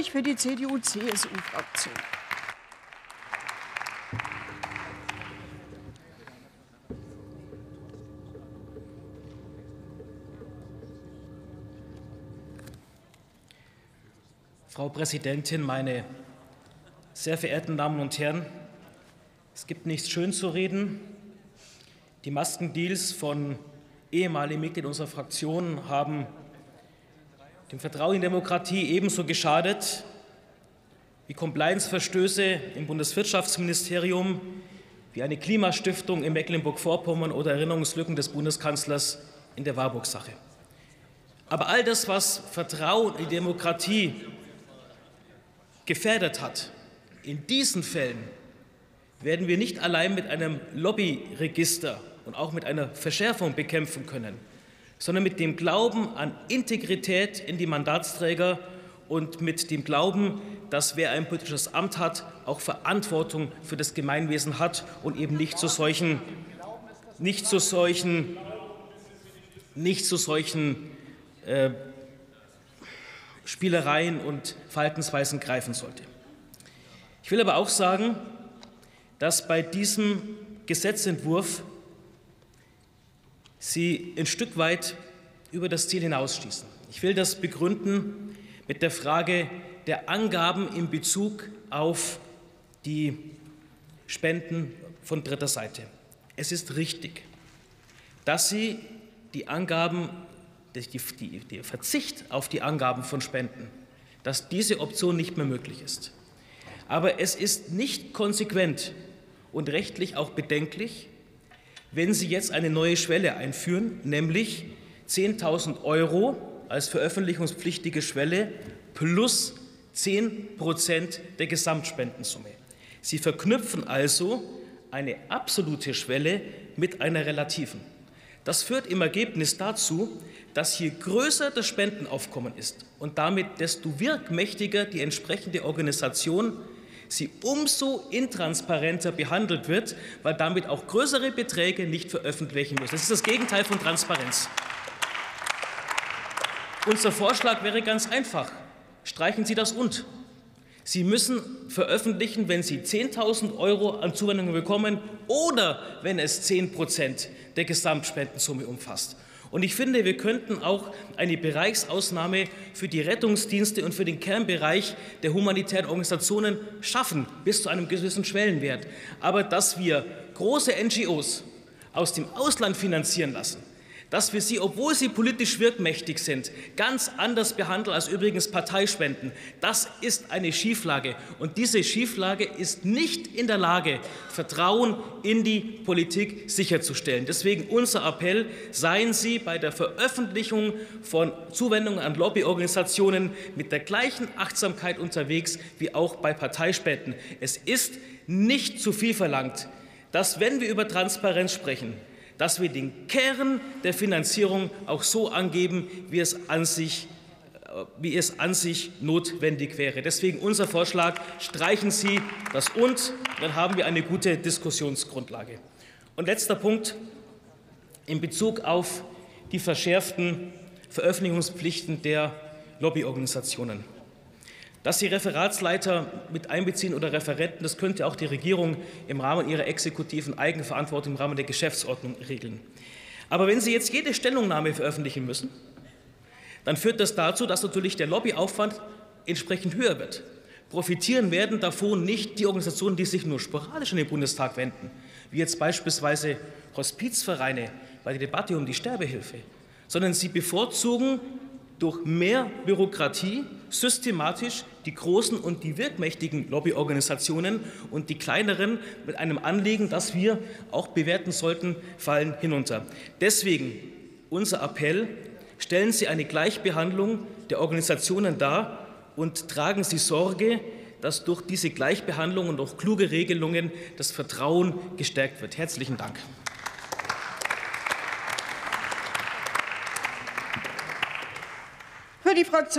Ulrich für die CDU-CSU-Fraktion. Frau Präsidentin, meine sehr verehrten Damen und Herren! Es gibt nichts schön zu reden. Die Maskendeals von ehemaligen Mitgliedern unserer Fraktion haben dem Vertrauen in Demokratie ebenso geschadet wie Compliance-Verstöße im Bundeswirtschaftsministerium, wie eine Klimastiftung in Mecklenburg-Vorpommern oder Erinnerungslücken des Bundeskanzlers in der Warburg-Sache. Aber all das, was Vertrauen in Demokratie gefährdet hat, in diesen Fällen werden wir nicht allein mit einem Lobbyregister und auch mit einer Verschärfung bekämpfen können, sondern mit dem Glauben an Integrität in die Mandatsträger und mit dem Glauben, dass wer ein politisches Amt hat, auch Verantwortung für das Gemeinwesen hat und eben nicht zu solchen, nicht zu solchen, nicht zu solchen äh, Spielereien und Verhaltensweisen greifen sollte. Ich will aber auch sagen, dass bei diesem Gesetzentwurf Sie ein Stück weit über das Ziel hinausschießen. Ich will das begründen mit der Frage der Angaben in Bezug auf die Spenden von dritter Seite. Es ist richtig, dass Sie die Angaben, die, die, der Verzicht auf die Angaben von Spenden, dass diese Option nicht mehr möglich ist. Aber es ist nicht konsequent und rechtlich auch bedenklich, wenn Sie jetzt eine neue Schwelle einführen, nämlich 10.000 Euro als veröffentlichungspflichtige Schwelle plus 10 Prozent der Gesamtspendensumme. Sie verknüpfen also eine absolute Schwelle mit einer relativen. Das führt im Ergebnis dazu, dass je größer das Spendenaufkommen ist und damit desto wirkmächtiger die entsprechende Organisation sie umso intransparenter behandelt wird, weil damit auch größere Beträge nicht veröffentlichen müssen. Das ist das Gegenteil von Transparenz. Unser Vorschlag wäre ganz einfach. Streichen Sie das und. Sie müssen veröffentlichen, wenn Sie 10.000 Euro an Zuwendungen bekommen oder wenn es 10 Prozent der Gesamtspendensumme umfasst. Und ich finde, wir könnten auch eine Bereichsausnahme für die Rettungsdienste und für den Kernbereich der humanitären Organisationen schaffen, bis zu einem gewissen Schwellenwert. Aber dass wir große NGOs aus dem Ausland finanzieren lassen, dass wir sie, obwohl sie politisch wirkmächtig sind, ganz anders behandeln als übrigens Parteispenden. Das ist eine Schieflage. Und diese Schieflage ist nicht in der Lage, Vertrauen in die Politik sicherzustellen. Deswegen unser Appell, seien Sie bei der Veröffentlichung von Zuwendungen an Lobbyorganisationen mit der gleichen Achtsamkeit unterwegs wie auch bei Parteispenden. Es ist nicht zu viel verlangt, dass, wenn wir über Transparenz sprechen, dass wir den Kern der Finanzierung auch so angeben, wie es an sich äh, wie es an sich notwendig wäre. Deswegen unser Vorschlag, streichen Sie das und, dann haben wir eine gute Diskussionsgrundlage. Und letzter Punkt in Bezug auf die verschärften Veröffentlichungspflichten der Lobbyorganisationen. Dass Sie Referatsleiter mit einbeziehen oder Referenten, das könnte auch die Regierung im Rahmen ihrer exekutiven Eigenverantwortung im Rahmen der Geschäftsordnung regeln. Aber wenn Sie jetzt jede Stellungnahme veröffentlichen müssen, dann führt das dazu, dass natürlich der Lobbyaufwand entsprechend höher wird. Profitieren werden davon nicht die Organisationen, die sich nur sporadisch an den Bundestag wenden, wie jetzt beispielsweise Hospizvereine bei der Debatte um die Sterbehilfe, sondern sie bevorzugen durch mehr Bürokratie systematisch die großen und die wirkmächtigen Lobbyorganisationen und die kleineren mit einem Anliegen, das wir auch bewerten sollten, fallen hinunter. Deswegen unser Appell, stellen Sie eine Gleichbehandlung der Organisationen dar und tragen Sie Sorge, dass durch diese Gleichbehandlung und durch kluge Regelungen das Vertrauen gestärkt wird. Herzlichen Dank. Für die Fraktion